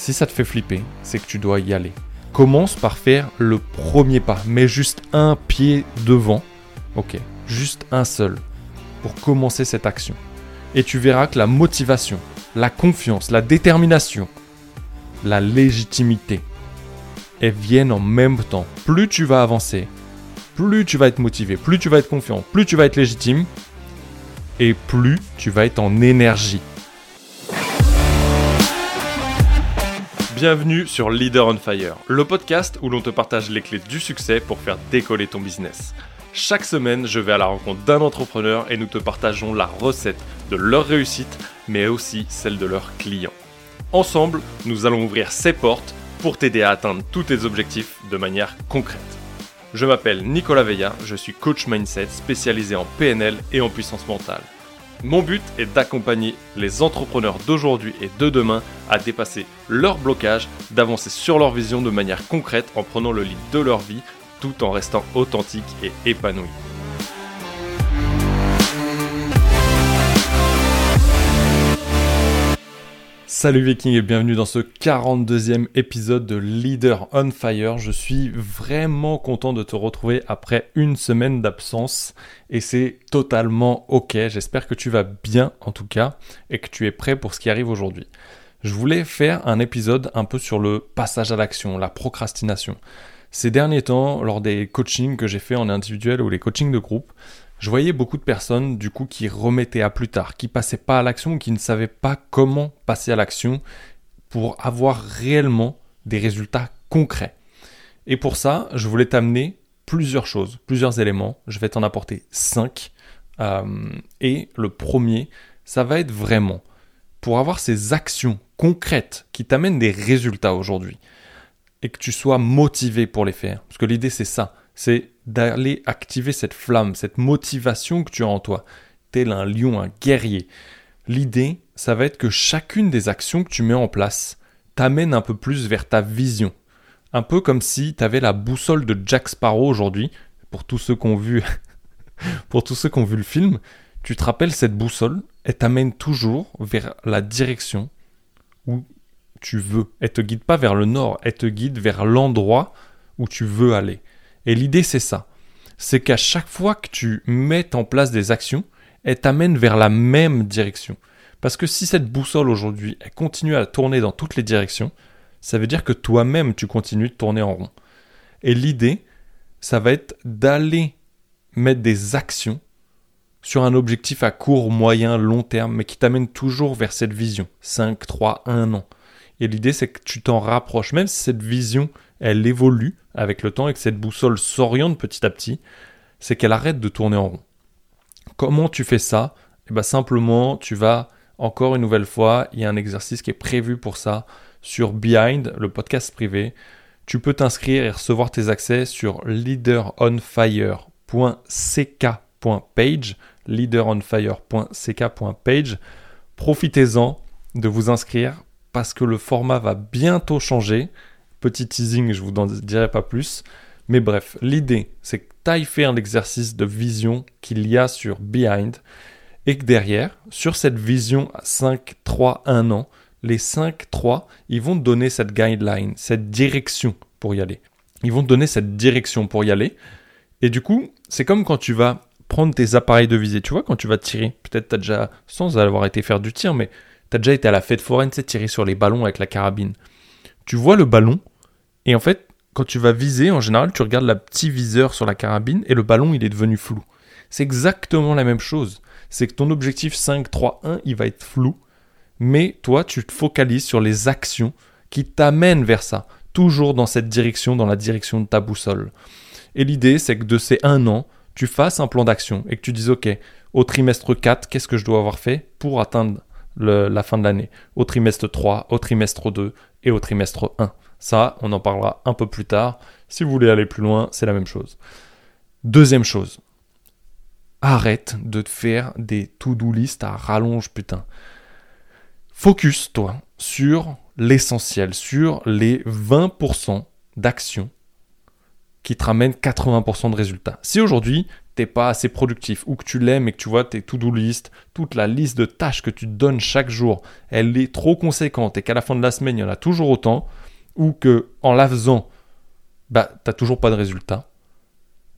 Si ça te fait flipper, c'est que tu dois y aller. Commence par faire le premier pas, mets juste un pied devant. Ok, juste un seul pour commencer cette action. Et tu verras que la motivation, la confiance, la détermination, la légitimité, elles viennent en même temps. Plus tu vas avancer, plus tu vas être motivé, plus tu vas être confiant, plus tu vas être légitime, et plus tu vas être en énergie. Bienvenue sur Leader on Fire, le podcast où l'on te partage les clés du succès pour faire décoller ton business. Chaque semaine, je vais à la rencontre d'un entrepreneur et nous te partageons la recette de leur réussite, mais aussi celle de leurs clients. Ensemble, nous allons ouvrir ces portes pour t'aider à atteindre tous tes objectifs de manière concrète. Je m'appelle Nicolas Veilla, je suis coach mindset spécialisé en PNL et en puissance mentale. Mon but est d'accompagner les entrepreneurs d'aujourd'hui et de demain à dépasser leurs blocages, d'avancer sur leur vision de manière concrète en prenant le lead de leur vie tout en restant authentique et épanoui. Salut Viking et bienvenue dans ce 42e épisode de Leader on Fire. Je suis vraiment content de te retrouver après une semaine d'absence et c'est totalement ok. J'espère que tu vas bien en tout cas et que tu es prêt pour ce qui arrive aujourd'hui. Je voulais faire un épisode un peu sur le passage à l'action, la procrastination. Ces derniers temps, lors des coachings que j'ai fait en individuel ou les coachings de groupe, je voyais beaucoup de personnes du coup qui remettaient à plus tard, qui passaient pas à l'action, qui ne savaient pas comment passer à l'action pour avoir réellement des résultats concrets. Et pour ça, je voulais t'amener plusieurs choses, plusieurs éléments. Je vais t'en apporter cinq. Euh, et le premier, ça va être vraiment pour avoir ces actions concrètes qui t'amènent des résultats aujourd'hui et que tu sois motivé pour les faire. Parce que l'idée, c'est ça c'est d'aller activer cette flamme, cette motivation que tu as en toi, tel un lion, un guerrier. L'idée, ça va être que chacune des actions que tu mets en place t'amène un peu plus vers ta vision. Un peu comme si tu avais la boussole de Jack Sparrow aujourd'hui. Pour tous ceux qui ont vu, pour tous ceux qui ont vu le film, tu te rappelles cette boussole, elle t'amène toujours vers la direction où tu veux. Elle te guide pas vers le nord, elle te guide vers l'endroit où tu veux aller. Et l'idée, c'est ça. C'est qu'à chaque fois que tu mets en place des actions, elles t'amènent vers la même direction. Parce que si cette boussole aujourd'hui, elle continue à tourner dans toutes les directions, ça veut dire que toi-même, tu continues de tourner en rond. Et l'idée, ça va être d'aller mettre des actions sur un objectif à court, moyen, long terme, mais qui t'amène toujours vers cette vision. 5, 3, 1 an. Et l'idée, c'est que tu t'en rapproches. Même si cette vision, elle évolue avec le temps et que cette boussole s'oriente petit à petit, c'est qu'elle arrête de tourner en rond. Comment tu fais ça? Eh bien simplement, tu vas, encore une nouvelle fois, il y a un exercice qui est prévu pour ça sur Behind, le podcast privé. Tu peux t'inscrire et recevoir tes accès sur leaderonfire.ck.page leaderonfire.ck.page Profitez-en de vous inscrire parce que le format va bientôt changer. Petit teasing, je vous en dirai pas plus. Mais bref, l'idée, c'est que tu ailles faire l'exercice de vision qu'il y a sur Behind et que derrière, sur cette vision à 5, 3, 1 an, les 5, 3, ils vont te donner cette guideline, cette direction pour y aller. Ils vont te donner cette direction pour y aller. Et du coup, c'est comme quand tu vas prendre tes appareils de visée. Tu vois, quand tu vas tirer, peut-être tu as déjà, sans avoir été faire du tir, mais tu as déjà été à la fête foraine, tu tirer sur les ballons avec la carabine. Tu vois le ballon, et en fait, quand tu vas viser, en général, tu regardes la petite viseur sur la carabine et le ballon, il est devenu flou. C'est exactement la même chose. C'est que ton objectif 5, 3, 1, il va être flou, mais toi, tu te focalises sur les actions qui t'amènent vers ça, toujours dans cette direction, dans la direction de ta boussole. Et l'idée, c'est que de ces un an, tu fasses un plan d'action et que tu dises, OK, au trimestre 4, qu'est-ce que je dois avoir fait pour atteindre la fin de l'année? Au trimestre 3, au trimestre 2 et au trimestre 1. Ça, on en parlera un peu plus tard. Si vous voulez aller plus loin, c'est la même chose. Deuxième chose, arrête de te faire des to-do list à rallonge, putain. Focus, toi, sur l'essentiel, sur les 20% d'actions qui te ramènent 80% de résultats. Si aujourd'hui, t'es pas assez productif ou que tu l'aimes et que tu vois tes to-do list, toute la liste de tâches que tu te donnes chaque jour, elle est trop conséquente et qu'à la fin de la semaine, il y en a toujours autant, ou que en la faisant, bah, t'as toujours pas de résultat,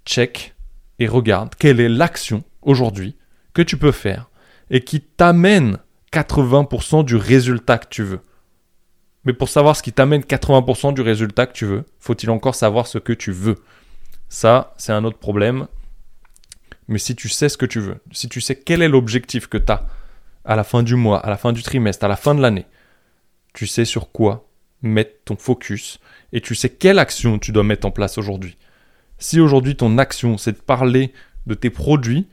check et regarde quelle est l'action aujourd'hui que tu peux faire et qui t'amène 80% du résultat que tu veux. Mais pour savoir ce qui t'amène 80% du résultat que tu veux, faut-il encore savoir ce que tu veux? Ça, c'est un autre problème. Mais si tu sais ce que tu veux, si tu sais quel est l'objectif que tu as à la fin du mois, à la fin du trimestre, à la fin de l'année, tu sais sur quoi mettre ton focus et tu sais quelle action tu dois mettre en place aujourd'hui. Si aujourd'hui ton action c'est de parler de tes produits,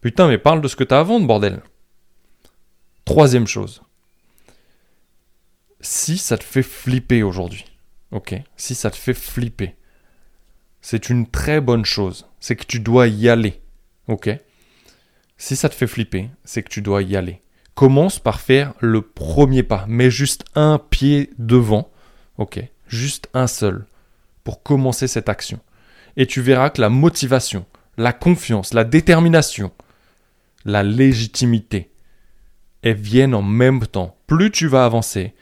putain mais parle de ce que tu as à vendre, bordel. Troisième chose. Si ça te fait flipper aujourd'hui, ok, si ça te fait flipper, c'est une très bonne chose. C'est que tu dois y aller, ok? Si ça te fait flipper, c'est que tu dois y aller. Commence par faire le premier pas, mets juste un pied devant, ok, juste un seul, pour commencer cette action. Et tu verras que la motivation, la confiance, la détermination, la légitimité, elles viennent en même temps. Plus tu vas avancer,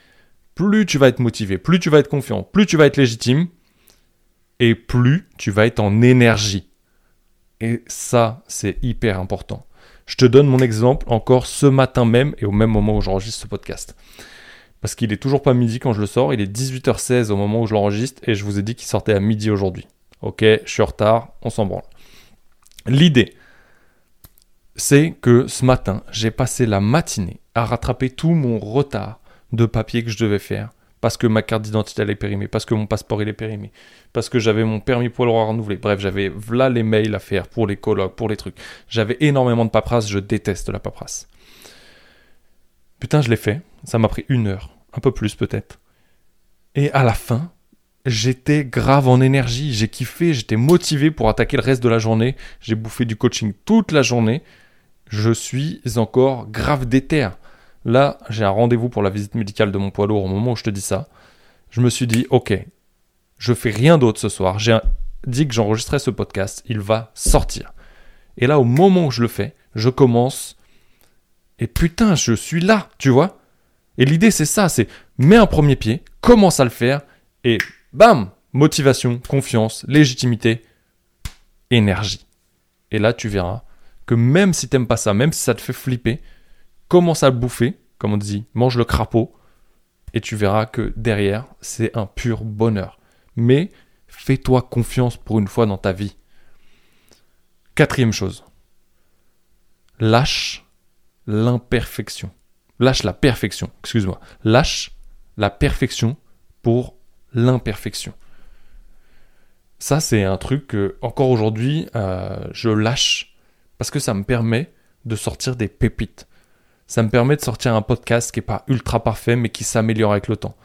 plus tu vas être motivé, plus tu vas être confiant, plus tu vas être légitime, et plus tu vas être en énergie. Et ça, c'est hyper important. Je te donne mon exemple encore ce matin même et au même moment où j'enregistre ce podcast. Parce qu'il est toujours pas midi quand je le sors, il est 18h16 au moment où je l'enregistre et je vous ai dit qu'il sortait à midi aujourd'hui. Ok, je suis en retard, on s'en branle. L'idée, c'est que ce matin, j'ai passé la matinée à rattraper tout mon retard de papier que je devais faire parce que ma carte d'identité est périmée, parce que mon passeport il est périmé, parce que j'avais mon permis pour le renouveler. Bref, j'avais là les mails à faire pour les colloques, pour les trucs. J'avais énormément de paperasse, je déteste la paperasse. Putain, je l'ai fait. Ça m'a pris une heure, un peu plus peut-être. Et à la fin, j'étais grave en énergie, j'ai kiffé, j'étais motivé pour attaquer le reste de la journée. J'ai bouffé du coaching toute la journée. Je suis encore grave déter. Là, j'ai un rendez-vous pour la visite médicale de mon poids lourd au moment où je te dis ça. Je me suis dit, ok, je fais rien d'autre ce soir. J'ai dit que j'enregistrais ce podcast, il va sortir. Et là, au moment où je le fais, je commence. Et putain, je suis là, tu vois. Et l'idée, c'est ça, c'est mets un premier pied, commence à le faire, et bam, motivation, confiance, légitimité, énergie. Et là, tu verras que même si t'aimes pas ça, même si ça te fait flipper, commence à le bouffer, comme on dit, mange le crapaud, et tu verras que derrière, c'est un pur bonheur. Mais fais-toi confiance pour une fois dans ta vie. Quatrième chose, lâche l'imperfection. Lâche la perfection, excuse-moi. Lâche la perfection pour l'imperfection. Ça, c'est un truc que, encore aujourd'hui, euh, je lâche parce que ça me permet de sortir des pépites. Ça me permet de sortir un podcast qui n'est pas ultra parfait, mais qui s'améliore avec le temps.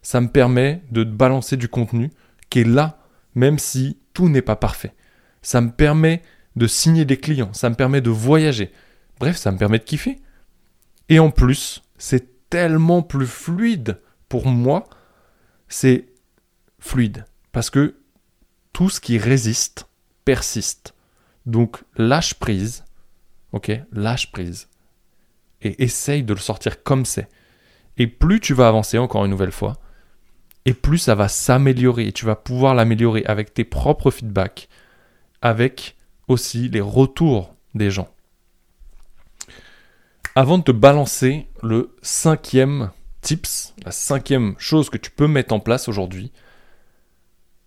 Ça me permet de balancer du contenu qui est là, même si tout n'est pas parfait. Ça me permet de signer des clients, ça me permet de voyager. Bref, ça me permet de kiffer. Et en plus, c'est tellement plus fluide pour moi. C'est fluide. Parce que tout ce qui résiste persiste. Donc lâche prise. Ok Lâche prise et essaye de le sortir comme c'est. Et plus tu vas avancer encore une nouvelle fois, et plus ça va s'améliorer. Et tu vas pouvoir l'améliorer avec tes propres feedbacks, avec aussi les retours des gens. Avant de te balancer le cinquième tips, la cinquième chose que tu peux mettre en place aujourd'hui,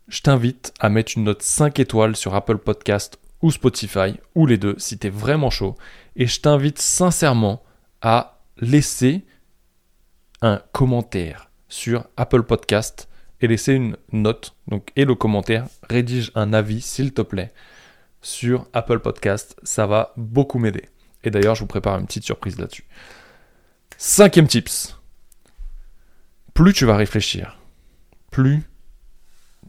je t'invite à mettre une note 5 étoiles sur Apple Podcast ou Spotify, ou les deux si tu es vraiment chaud. Et je t'invite sincèrement à laisser un commentaire sur Apple Podcast et laisser une note. Donc, et le commentaire, rédige un avis, s'il te plaît, sur Apple Podcast. Ça va beaucoup m'aider. Et d'ailleurs, je vous prépare une petite surprise là-dessus. Cinquième tips. Plus tu vas réfléchir, plus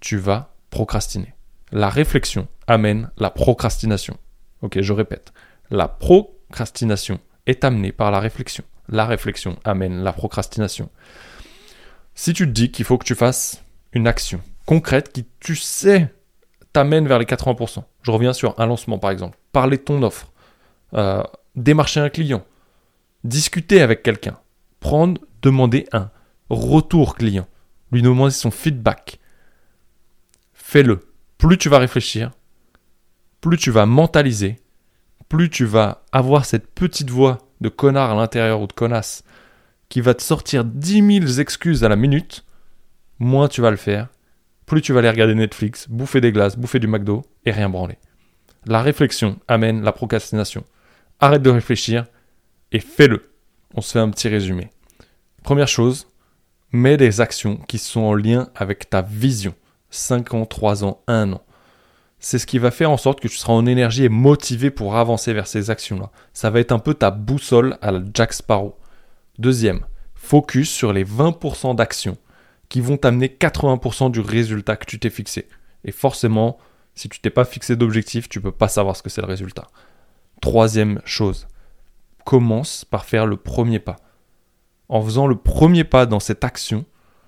tu vas procrastiner. La réflexion amène la procrastination. Ok, je répète. La procrastination est amené par la réflexion. La réflexion amène la procrastination. Si tu te dis qu'il faut que tu fasses une action concrète qui, tu sais, t'amène vers les 80%, Je reviens sur un lancement par exemple. Parler de ton offre. Euh, démarcher un client. Discuter avec quelqu'un. Prendre, demander un retour client. Lui demander son feedback. Fais-le. Plus tu vas réfléchir, plus tu vas mentaliser, plus tu vas avoir cette petite voix de connard à l'intérieur ou de connasse qui va te sortir 10 000 excuses à la minute, moins tu vas le faire, plus tu vas aller regarder Netflix, bouffer des glaces, bouffer du McDo et rien branler. La réflexion amène la procrastination. Arrête de réfléchir et fais-le. On se fait un petit résumé. Première chose, mets des actions qui sont en lien avec ta vision. 5 ans, 3 ans, 1 an. C'est ce qui va faire en sorte que tu seras en énergie et motivé pour avancer vers ces actions-là. Ça va être un peu ta boussole à la Jack Sparrow. Deuxième, focus sur les 20% d'actions qui vont t'amener 80% du résultat que tu t'es fixé. Et forcément, si tu t'es pas fixé d'objectif, tu peux pas savoir ce que c'est le résultat. Troisième chose, commence par faire le premier pas. En faisant le premier pas dans cette action,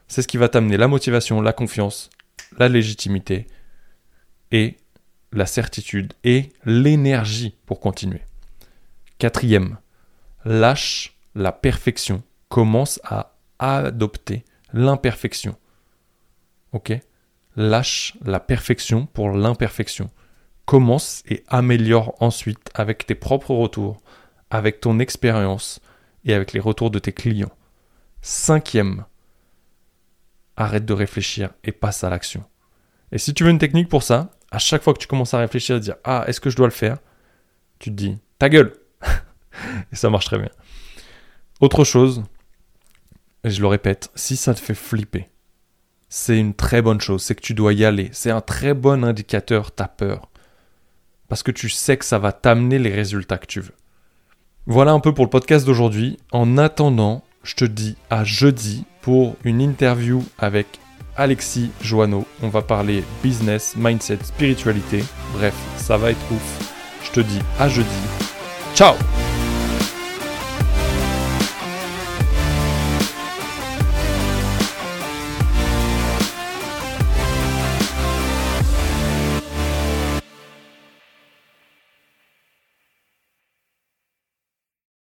c'est ce qui va t'amener la motivation, la confiance, la légitimité et la certitude et l'énergie pour continuer. Quatrième, lâche la perfection, commence à adopter l'imperfection. Ok? Lâche la perfection pour l'imperfection. Commence et améliore ensuite avec tes propres retours, avec ton expérience et avec les retours de tes clients. Cinquième, arrête de réfléchir et passe à l'action. Et si tu veux une technique pour ça, à chaque fois que tu commences à réfléchir et dire Ah, est-ce que je dois le faire? Tu te dis Ta gueule Et ça marche très bien. Autre chose, et je le répète, si ça te fait flipper, c'est une très bonne chose, c'est que tu dois y aller. C'est un très bon indicateur, ta peur. Parce que tu sais que ça va t'amener les résultats que tu veux. Voilà un peu pour le podcast d'aujourd'hui. En attendant, je te dis à jeudi pour une interview avec Alexis Joanneau. On va parler business, mindset, spiritualité. Bref, ça va être ouf. Je te dis à jeudi. Ciao